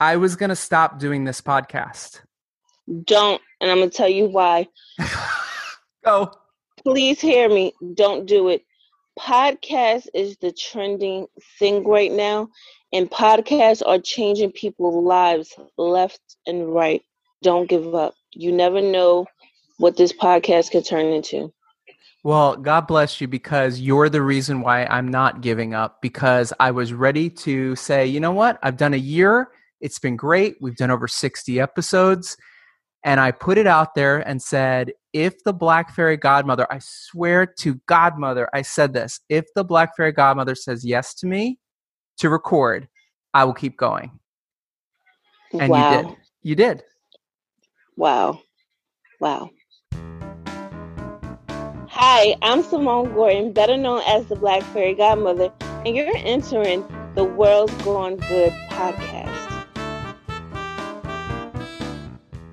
I was going to stop doing this podcast. Don't. And I'm going to tell you why. Go. Please hear me. Don't do it. Podcast is the trending thing right now, and podcasts are changing people's lives left and right. Don't give up. You never know what this podcast could turn into. Well, God bless you because you're the reason why I'm not giving up because I was ready to say, you know what? I've done a year. It's been great. We've done over 60 episodes. And I put it out there and said, if the Black Fairy Godmother, I swear to Godmother, I said this, if the Black Fairy Godmother says yes to me to record, I will keep going. And wow. you did. You did. Wow. Wow. Hi, I'm Simone Gordon, better known as the Black Fairy Godmother, and you're entering the World's Gone Good podcast.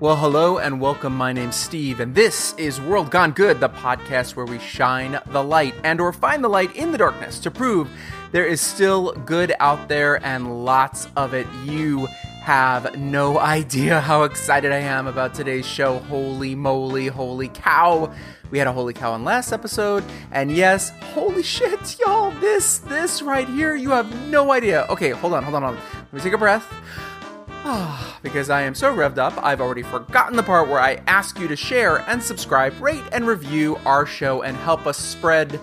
Well, hello and welcome. My name's Steve, and this is World Gone Good, the podcast where we shine the light and or find the light in the darkness to prove there is still good out there and lots of it. You have no idea how excited I am about today's show. Holy moly, holy cow. We had a holy cow in last episode, and yes, holy shit, y'all, this, this right here, you have no idea. Okay, hold on, hold on, hold on. Let me take a breath. because I am so revved up, I've already forgotten the part where I ask you to share and subscribe, rate and review our show, and help us spread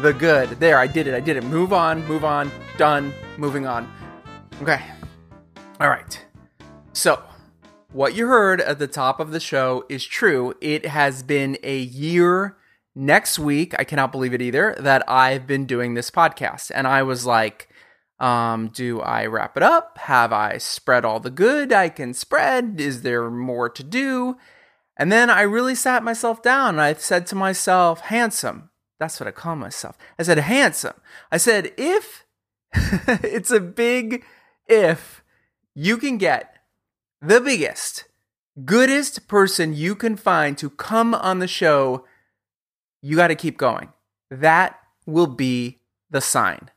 the good. There, I did it, I did it. Move on, move on, done, moving on. Okay. All right. So, what you heard at the top of the show is true. It has been a year next week, I cannot believe it either, that I've been doing this podcast. And I was like, um, do I wrap it up? Have I spread all the good I can spread? Is there more to do? And then I really sat myself down and I said to myself, handsome. That's what I call myself. I said, handsome. I said, if it's a big if you can get the biggest, goodest person you can find to come on the show, you got to keep going. That will be the sign.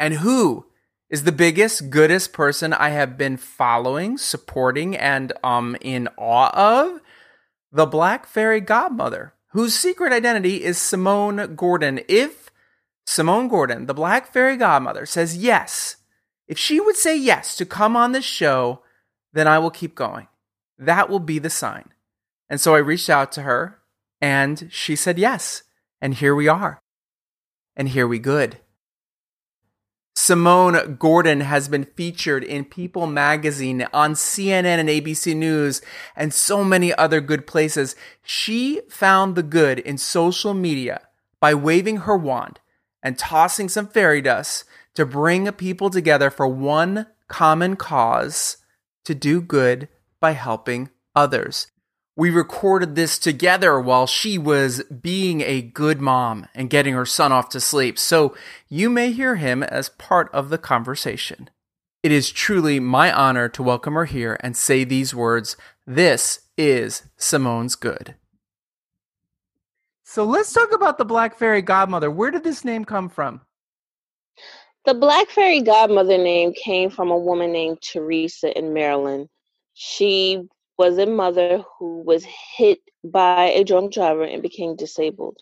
And who is the biggest, goodest person I have been following, supporting, and um in awe of? The Black Fairy Godmother, whose secret identity is Simone Gordon. If Simone Gordon, the Black Fairy Godmother, says yes, if she would say yes to come on this show, then I will keep going. That will be the sign. And so I reached out to her and she said yes. And here we are. And here we good. Simone Gordon has been featured in People magazine, on CNN and ABC News, and so many other good places. She found the good in social media by waving her wand and tossing some fairy dust to bring people together for one common cause to do good by helping others. We recorded this together while she was being a good mom and getting her son off to sleep, so you may hear him as part of the conversation. It is truly my honor to welcome her here and say these words. This is Simone's Good. So let's talk about the Black Fairy Godmother. Where did this name come from? The Black Fairy Godmother name came from a woman named Teresa in Maryland. She was a mother who was hit by a drunk driver and became disabled.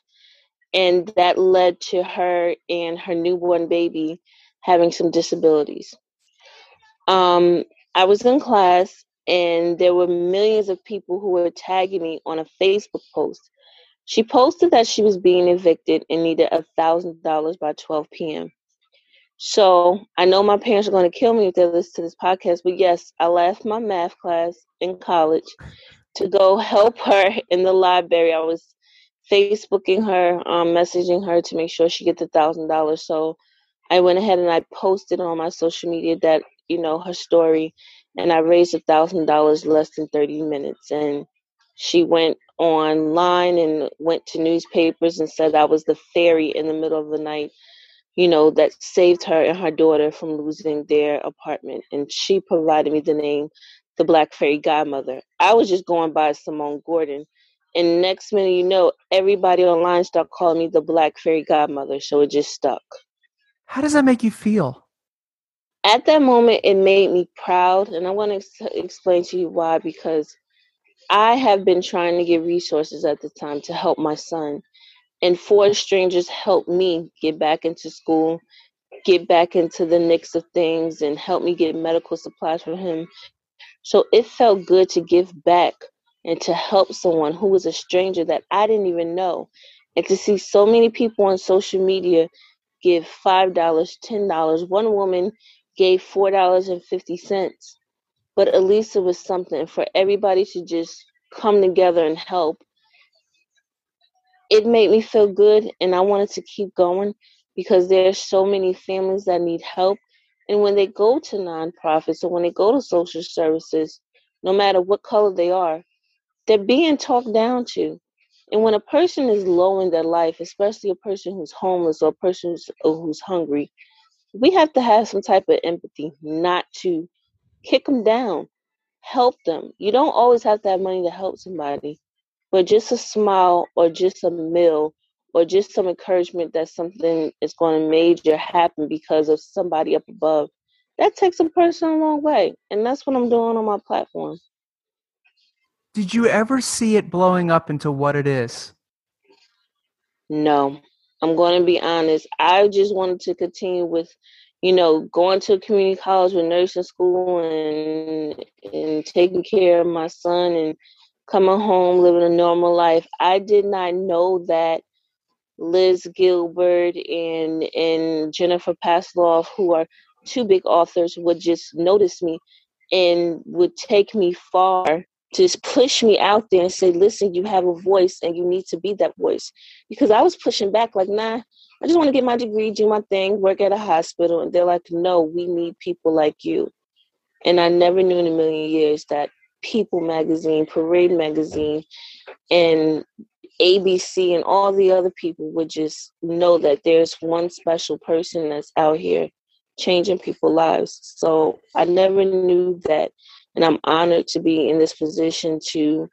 And that led to her and her newborn baby having some disabilities. Um, I was in class and there were millions of people who were tagging me on a Facebook post. She posted that she was being evicted and needed a thousand dollars by 12 p.m. So I know my parents are going to kill me if they listen to this podcast, but yes, I left my math class in college to go help her in the library. I was Facebooking her, um, messaging her to make sure she gets a thousand dollars. So I went ahead and I posted on my social media that you know her story, and I raised a thousand dollars less than thirty minutes. And she went online and went to newspapers and said I was the fairy in the middle of the night you know, that saved her and her daughter from losing their apartment. And she provided me the name, the Black Fairy Godmother. I was just going by Simone Gordon. And next minute, you know, everybody online started calling me the Black Fairy Godmother. So it just stuck. How does that make you feel? at that moment, it made me proud. And I want to ex- explain to you why because I have been trying to get resources at the time to help my son. And four strangers helped me get back into school, get back into the mix of things, and help me get medical supplies for him. So it felt good to give back and to help someone who was a stranger that I didn't even know. And to see so many people on social media give $5, $10. One woman gave $4.50. But at least it was something for everybody to just come together and help. It made me feel good and I wanted to keep going because there's so many families that need help. And when they go to nonprofits or when they go to social services, no matter what color they are, they're being talked down to. And when a person is low in their life, especially a person who's homeless or a person who's, who's hungry, we have to have some type of empathy, not to kick them down, help them. You don't always have to have money to help somebody, but just a smile or just a meal or just some encouragement that something is going to major happen because of somebody up above, that takes a person a long way. And that's what I'm doing on my platform. Did you ever see it blowing up into what it is? No. I'm going to be honest. I just wanted to continue with, you know, going to community college with nursing school and and taking care of my son and coming home living a normal life. I did not know that Liz Gilbert and and Jennifer Pastiloff, who are two big authors, would just notice me and would take me far just push me out there and say, listen, you have a voice and you need to be that voice. Because I was pushing back, like, nah, I just want to get my degree, do my thing, work at a hospital. And they're like, no, we need people like you. And I never knew in a million years that People magazine, Parade magazine, and ABC and all the other people would just know that there's one special person that's out here changing people's lives. So I never knew that and I'm honored to be in this position to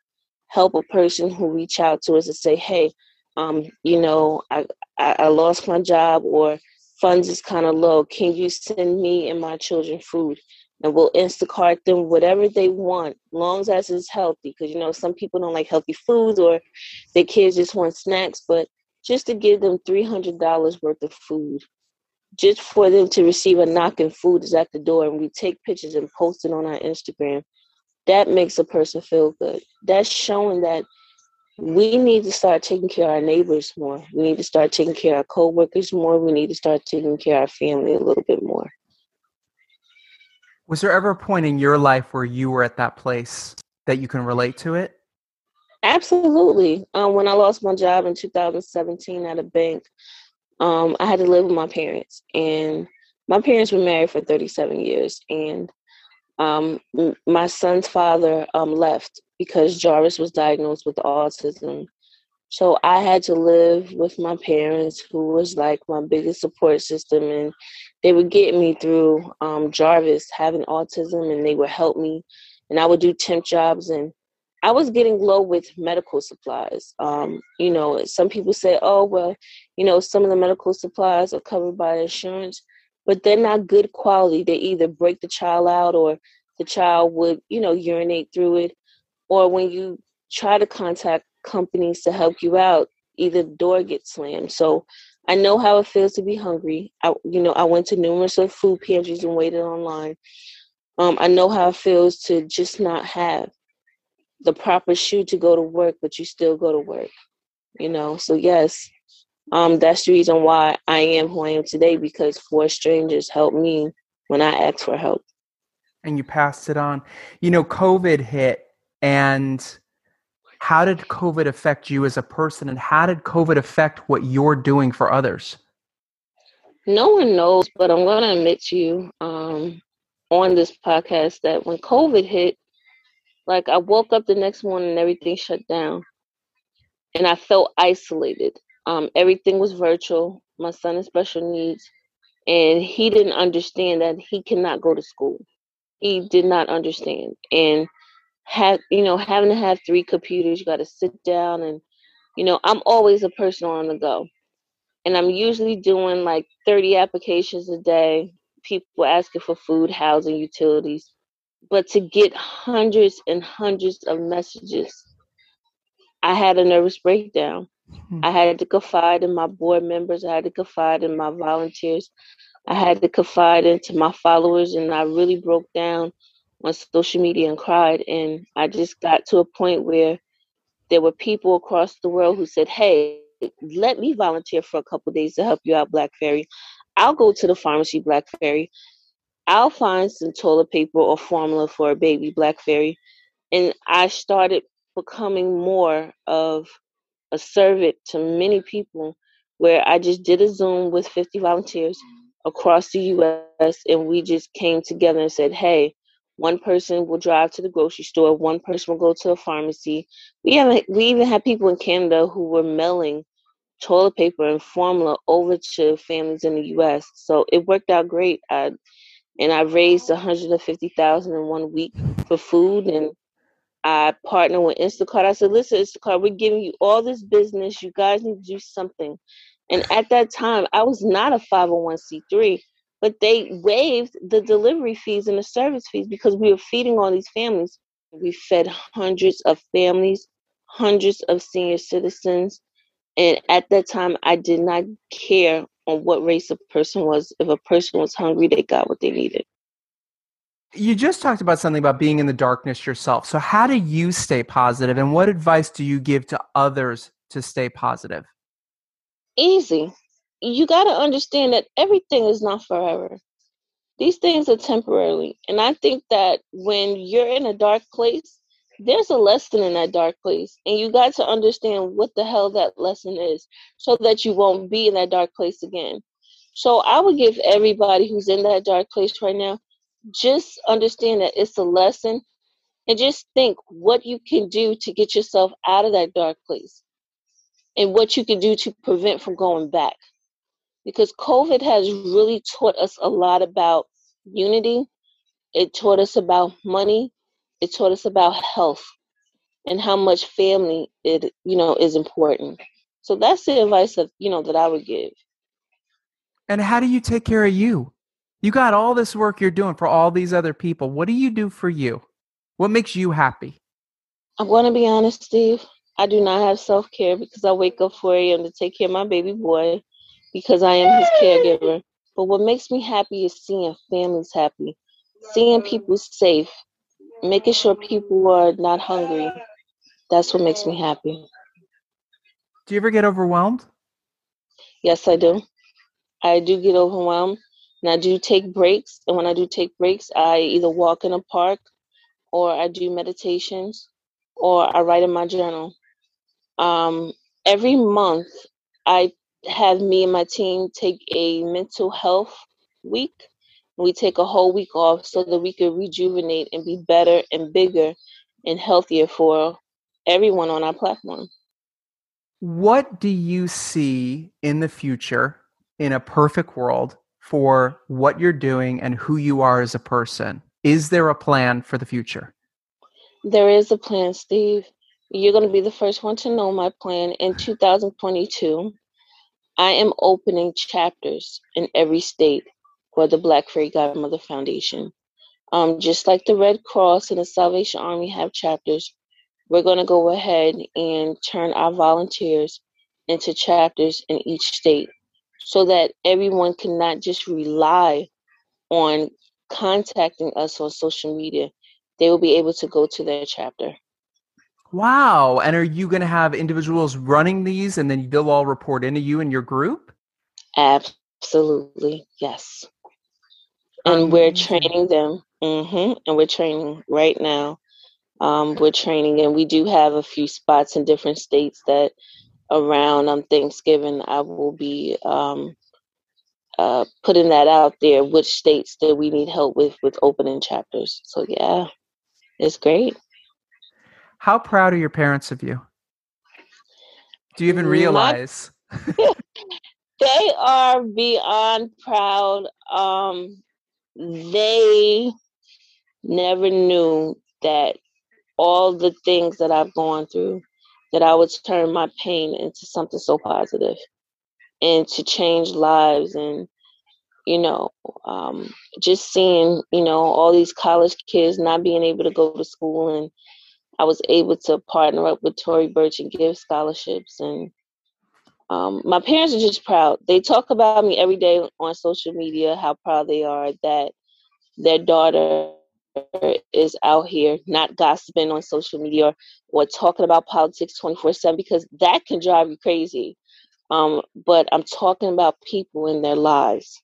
help a person who reach out to us and say, hey, um, you know, I, I, I lost my job or funds is kind of low. Can you send me and my children food? And we'll Instacart them whatever they want, long as it's healthy. Because you know, some people don't like healthy foods or their kids just want snacks, but just to give them three hundred dollars worth of food just for them to receive a knock and food is at the door and we take pictures and post it on our Instagram, that makes a person feel good. That's showing that we need to start taking care of our neighbors more. We need to start taking care of our coworkers more. We need to start taking care of our family a little bit more. Was there ever a point in your life where you were at that place that you can relate to it? Absolutely. Um, when I lost my job in 2017 at a bank, um, I had to live with my parents, and my parents were married for 37 years, and um, my son's father um, left because Jarvis was diagnosed with autism. So I had to live with my parents, who was like my biggest support system, and they would get me through um, Jarvis having autism, and they would help me. And I would do temp jobs, and I was getting low with medical supplies. Um, you know, some people say, oh, well, you know, some of the medical supplies are covered by insurance, but they're not good quality. They either break the child out or the child would, you know, urinate through it. Or when you try to contact companies to help you out, either the door gets slammed. So I know how it feels to be hungry. I, you know, I went to numerous food pantries and waited online. Um, I know how it feels to just not have the proper shoe to go to work, but you still go to work. You know, so yes, um, that's the reason why I am who I am today because four strangers helped me when I asked for help. And you passed it on. You know, COVID hit, and how did COVID affect you as a person, and how did COVID affect what you're doing for others? No one knows, but I'm going to admit to you um, on this podcast that when COVID hit, like I woke up the next morning and everything shut down. And I felt isolated. Um, everything was virtual. My son has special needs. And he didn't understand that he cannot go to school. He did not understand. And have you know, having to have three computers, you gotta sit down and you know, I'm always a person on the go. And I'm usually doing like 30 applications a day, people asking for food, housing, utilities. But to get hundreds and hundreds of messages, I had a nervous breakdown. Mm-hmm. I had to confide in my board members, I had to confide in my volunteers, I had to confide into my followers, and I really broke down on social media and cried. And I just got to a point where there were people across the world who said, Hey, let me volunteer for a couple days to help you out, Black Fairy. I'll go to the pharmacy, Black Fairy. I'll find some toilet paper or formula for a baby, Black Fairy. And I started becoming more of a servant to many people where I just did a Zoom with 50 volunteers across the US and we just came together and said, hey, one person will drive to the grocery store, one person will go to a pharmacy. We haven't we even had people in Canada who were mailing toilet paper and formula over to families in the US. So it worked out great. I, and I raised 150,000 in one week for food and I partnered with Instacart. I said, listen, Instacart, we're giving you all this business. You guys need to do something. And at that time, I was not a 501c3, but they waived the delivery fees and the service fees because we were feeding all these families. We fed hundreds of families, hundreds of senior citizens. And at that time, I did not care on what race a person was. If a person was hungry, they got what they needed. You just talked about something about being in the darkness yourself. So, how do you stay positive, and what advice do you give to others to stay positive? Easy. You got to understand that everything is not forever. These things are temporarily. And I think that when you're in a dark place, there's a lesson in that dark place. And you got to understand what the hell that lesson is so that you won't be in that dark place again. So, I would give everybody who's in that dark place right now just understand that it's a lesson and just think what you can do to get yourself out of that dark place and what you can do to prevent from going back because covid has really taught us a lot about unity it taught us about money it taught us about health and how much family it you know is important so that's the advice that you know that i would give and how do you take care of you you got all this work you're doing for all these other people. What do you do for you? What makes you happy? I'm going to be honest, Steve. I do not have self care because I wake up 4 a.m. to take care of my baby boy because I am his caregiver. But what makes me happy is seeing families happy, seeing people safe, making sure people are not hungry. That's what makes me happy. Do you ever get overwhelmed? Yes, I do. I do get overwhelmed. And I do take breaks. And when I do take breaks, I either walk in a park or I do meditations or I write in my journal. Um, every month, I have me and my team take a mental health week. We take a whole week off so that we can rejuvenate and be better and bigger and healthier for everyone on our platform. What do you see in the future in a perfect world for what you're doing and who you are as a person. Is there a plan for the future? There is a plan, Steve. You're going to be the first one to know my plan. In 2022, I am opening chapters in every state for the Black Fairy Godmother Foundation. Um, just like the Red Cross and the Salvation Army have chapters, we're going to go ahead and turn our volunteers into chapters in each state so that everyone can not just rely on contacting us on social media. They will be able to go to their chapter. Wow. And are you going to have individuals running these and then they'll all report into you and your group? Absolutely. Yes. And we're training them. Mm-hmm. And we're training right now. Um, we're training, and we do have a few spots in different states that around um, Thanksgiving, I will be um, uh, putting that out there. Which states that we need help with with opening chapters? So yeah, it's great. How proud are your parents of you? Do you even realize? They are beyond proud. Um, they never knew that all the things that I've gone through that I would turn my pain into something so positive and to change lives and you know, um, just seeing, you know, all these college kids not being able to go to school and I was able to partner up with Tory Burch and give scholarships and um, my parents are just proud. They talk about me every day on social media, how proud they are that their daughter is out here not gossiping on social media or, or talking about politics 24 7 because that can drive you crazy. Um, but I'm talking about people in their lives.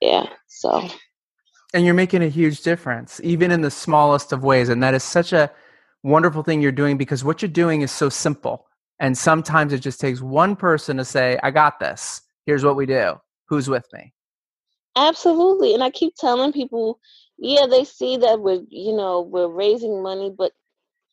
Yeah, so. And you're making a huge difference, even in the smallest of ways. And that is such a wonderful thing you're doing because what you're doing is so simple. And sometimes it just takes one person to say, I got this. Here's what we do. Who's with me? Absolutely. And I keep telling people, yeah, they see that we're, you know, we're raising money, but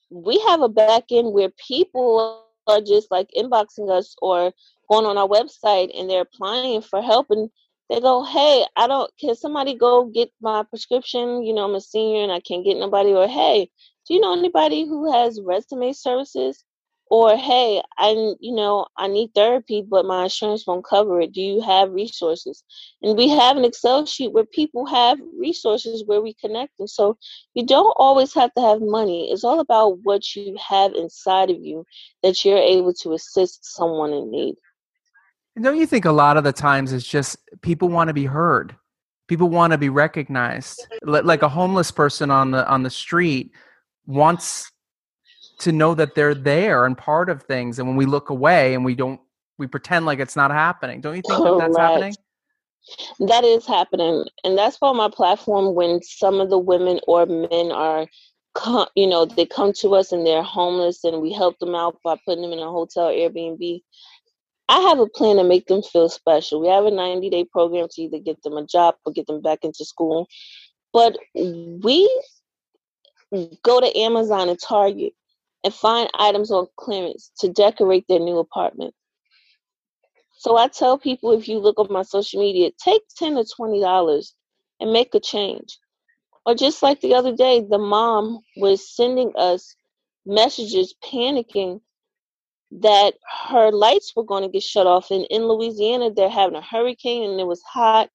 we have a back end where people are just like inboxing us or going on our website and they're applying for help and they go, Hey, I don't can somebody go get my prescription? You know, I'm a senior and I can't get nobody or hey, do you know anybody who has resume services? or hey i you know i need therapy but my insurance won't cover it do you have resources and we have an excel sheet where people have resources where we connect them. so you don't always have to have money it's all about what you have inside of you that you're able to assist someone in need and don't you think a lot of the times it's just people want to be heard. People want to be recognized. Like a homeless person on the on the street wants to know that they're there and part of things and when we look away and we don't we pretend like it's not happening. Don't you think that that's happening? That is happening and that's why my platform when some of the women or men are you know they come to us and they're homeless and we help them out by putting them in a hotel airbnb i have a plan to make them feel special we have a 90 day program to either get them a job or get them back into school but we go to amazon and target and find items on clearance to decorate their new apartment. So I tell people if you look on my social media, take 10 or $20 and make a change. Or just like the other day, the mom was sending us messages panicking that her lights were going to get shut off. And in Louisiana, they're having a hurricane and it was hot.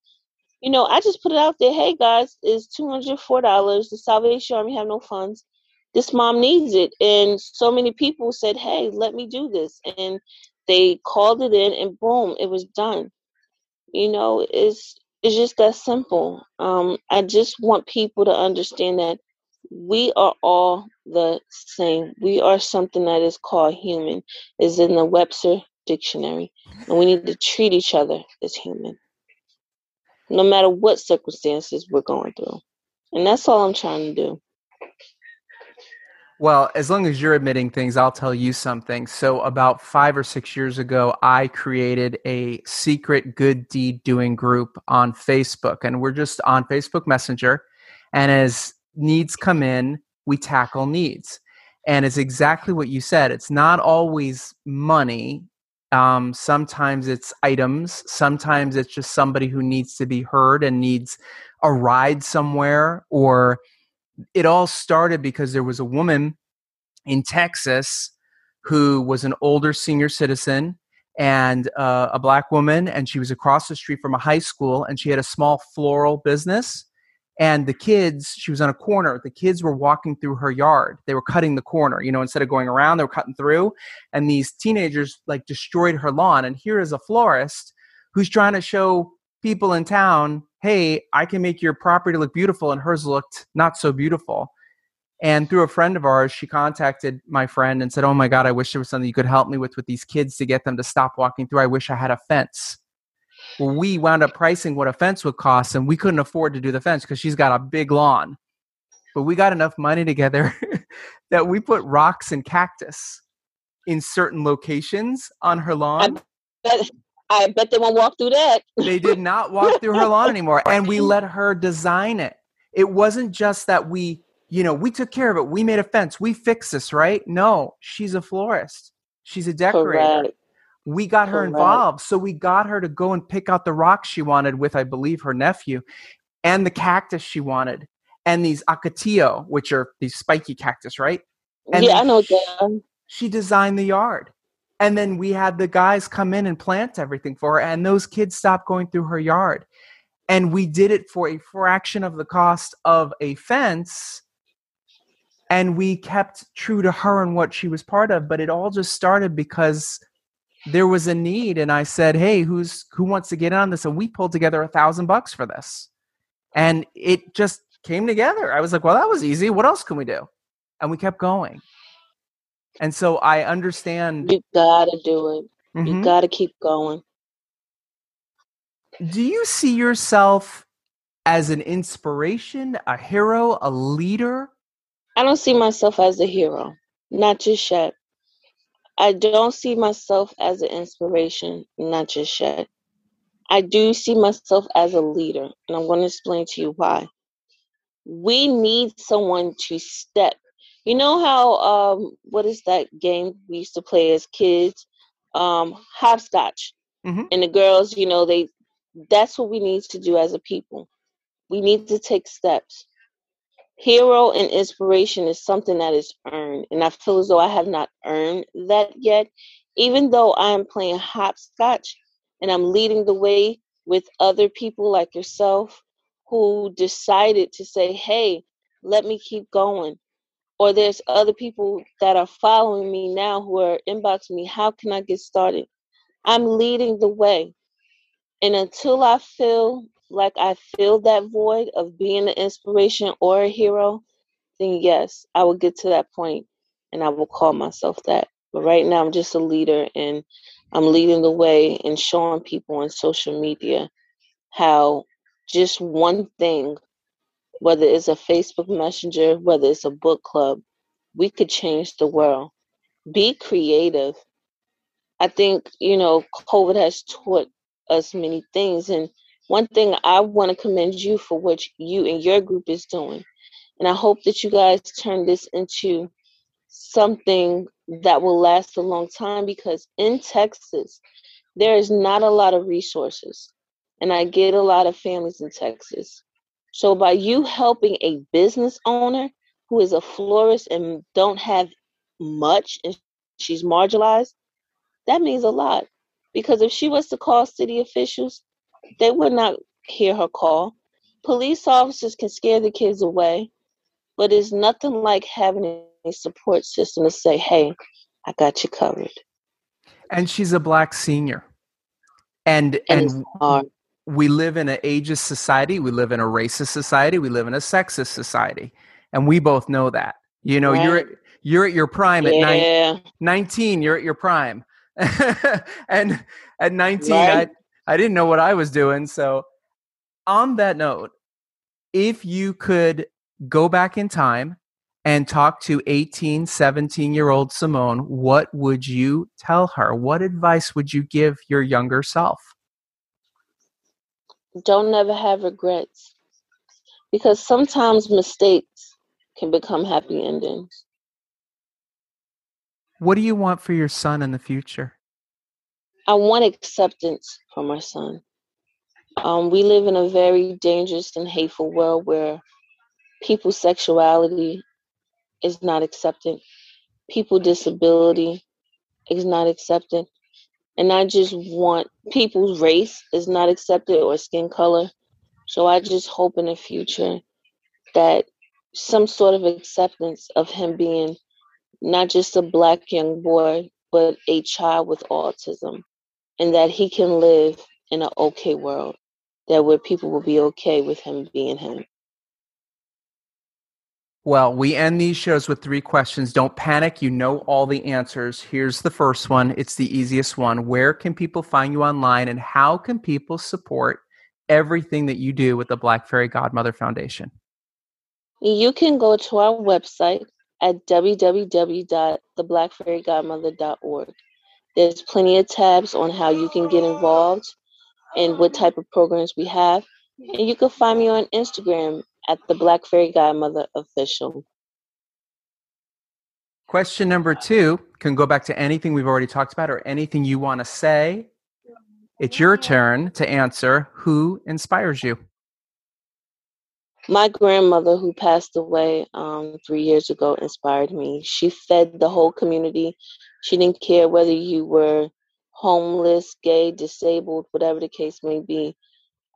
You know, I just put it out there hey guys, it's $204. The Salvation Army have no funds this mom needs it. And so many people said, hey, let me do this. And they called it in and boom, it was done. You know, it's it's just that simple. Um, I just want people to understand that we are all the same. We are something that is called human, is in the Webster dictionary. And we need to treat each other as human. No matter what circumstances we're going through. And that's all I'm trying to do. Well, as long as you're admitting things, I'll tell you something. So, about five or six years ago, I created a secret good deed doing group on Facebook, and we're just on Facebook Messenger. And as needs come in, we tackle needs. And it's exactly what you said. It's not always money. Um, sometimes it's items. Sometimes it's just somebody who needs to be heard and needs a ride somewhere or it all started because there was a woman in Texas who was an older senior citizen and uh, a black woman, and she was across the street from a high school, and she had a small floral business. And the kids, she was on a corner. The kids were walking through her yard. They were cutting the corner, you know, instead of going around, they were cutting through. And these teenagers like destroyed her lawn. And here is a florist who's trying to show people in town hey, I can make your property look beautiful, and hers looked not so beautiful. And through a friend of ours, she contacted my friend and said, Oh my God, I wish there was something you could help me with with these kids to get them to stop walking through. I wish I had a fence. We wound up pricing what a fence would cost, and we couldn't afford to do the fence because she's got a big lawn. But we got enough money together that we put rocks and cactus in certain locations on her lawn. I bet they won't walk through that. they did not walk through her lawn anymore. And we let her design it. It wasn't just that we, you know, we took care of it. We made a fence. We fixed this, right? No, she's a florist. She's a decorator. Correct. We got her involved. So we got her to go and pick out the rocks she wanted with, I believe, her nephew and the cactus she wanted and these ocotillo, which are these spiky cactus, right? And yeah, I know them. She designed the yard And then we had the guys come in and plant everything for her, and those kids stopped going through her yard. And we did it for a fraction of the cost of a fence. And we kept true to her and what she was part of. But it all just started because there was a need and i said hey who's who wants to get on this and we pulled together a thousand bucks for this and it just came together i was like well that was easy what else can we do and we kept going and so I understand. You gotta do it. Mm-hmm. You gotta keep going. Do you see yourself as an inspiration, a hero, a leader? I don't see myself as a hero, not just yet. I don't see myself as an inspiration, not just yet. I do see myself as a leader, and I'm going to explain to you why. We need someone to step you know how um what is that game we used to play as kids? Um hopscotch. Mm-hmm. And the girls, you know, they that's what we need to do as a people. We need to take steps. Hero and inspiration is something that is earned. And I feel as though I have not earned that yet. Even though I am playing hopscotch and I'm leading the way with other people like yourself who decided to say, hey, let me keep going or there's other people that are following me now who are inboxing me how can i get started i'm leading the way and until i feel like i feel that void of being an inspiration or a hero then yes i will get to that point and i will call myself that but right now i'm just a leader and i'm leading the way and showing people on social media how just one thing whether it's a Facebook Messenger, whether it's a book club, we could change the world. Be creative. I think, you know, COVID has taught us many things. And one thing I want to commend you for what you and your group is doing. And I hope that you guys turn this into something that will last a long time because in Texas, there is not a lot of resources. And I get a lot of families in Texas so by you helping a business owner who is a florist and don't have much and she's marginalized, that means a lot. Because if she was to call city officials, they would not hear her call. Police officers can scare the kids away, but it's nothing like having a support system to say, hey, I got you covered. And she's a black senior. And and, and we live in an ageist society, we live in a racist society, we live in a sexist society, and we both know that. You know, right. you're you're at your prime yeah. at 19, you're at your prime. and at 19 right. I didn't know what I was doing, so on that note, if you could go back in time and talk to 18, 17 year old Simone, what would you tell her? What advice would you give your younger self? don't never have regrets because sometimes mistakes can become happy endings. What do you want for your son in the future? I want acceptance for my son. Um, we live in a very dangerous and hateful world where people's sexuality is not accepted, people disability is not accepted, and I just want people's race is not accepted or skin color. So I just hope in the future that some sort of acceptance of him being not just a black young boy, but a child with autism, and that he can live in an okay world, that where people will be okay with him being him. Well, we end these shows with three questions. Don't panic. You know all the answers. Here's the first one. It's the easiest one. Where can people find you online and how can people support everything that you do with the Black Fairy Godmother Foundation? You can go to our website at www.theblackfairygodmother.org. There's plenty of tabs on how you can get involved and what type of programs we have. And you can find me on Instagram at the Black Fairy Godmother official. Question number two can go back to anything we've already talked about or anything you want to say. It's your turn to answer who inspires you. my grandmother, who passed away um, three years ago, inspired me. She fed the whole community. She didn't care whether you were homeless, gay, disabled, whatever the case may be.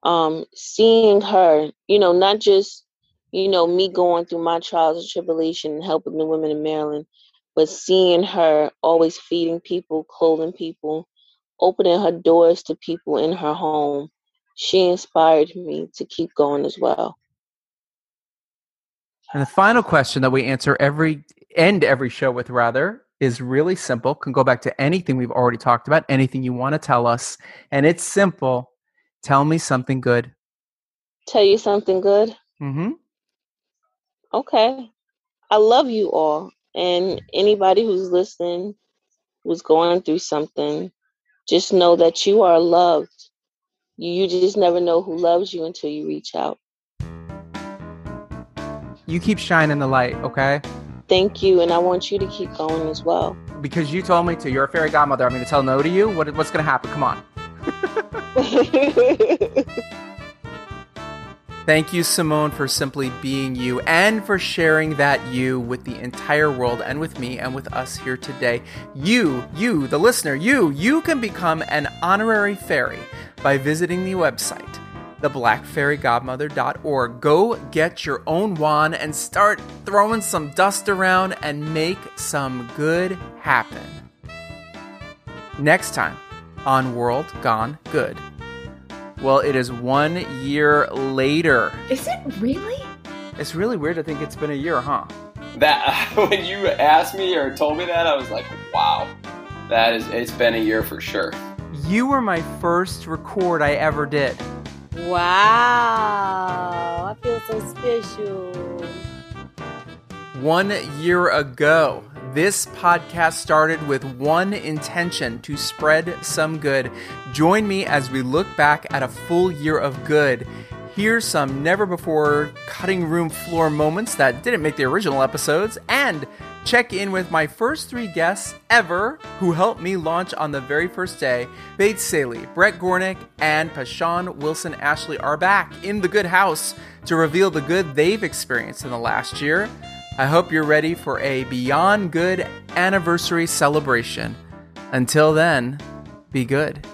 Um, seeing her, you know, not just, you know, me going through my trials and tribulation and helping the women in Maryland, but seeing her always feeding people, clothing people, opening her doors to people in her home, she inspired me to keep going as well. And the final question that we answer every end every show with rather is really simple. Can go back to anything we've already talked about, anything you want to tell us, and it's simple. Tell me something good. Tell you something good? Mm hmm. Okay. I love you all and anybody who's listening who's going through something, just know that you are loved. You just never know who loves you until you reach out. You keep shining the light, okay? Thank you, and I want you to keep going as well. Because you told me to. You're a fairy godmother. I'm going to tell no to you. What, what's going to happen? Come on. Thank you, Simone, for simply being you and for sharing that you with the entire world and with me and with us here today. You, you, the listener, you, you can become an honorary fairy by visiting the website, theblackfairygodmother.org. Go get your own wand and start throwing some dust around and make some good happen. Next time on World Gone Good. Well, it is one year later. Is it really? It's really weird to think it's been a year, huh? That when you asked me or told me that, I was like, wow, that is it's been a year for sure. You were my first record I ever did. Wow. I feel so special. One year ago, this podcast started with one intention to spread some good. Join me as we look back at a full year of good. Hear some never before cutting room floor moments that didn't make the original episodes, and check in with my first three guests ever who helped me launch on the very first day. Bates Saley, Brett Gornick, and Pashawn Wilson Ashley are back in the good house to reveal the good they've experienced in the last year. I hope you're ready for a Beyond Good anniversary celebration. Until then, be good.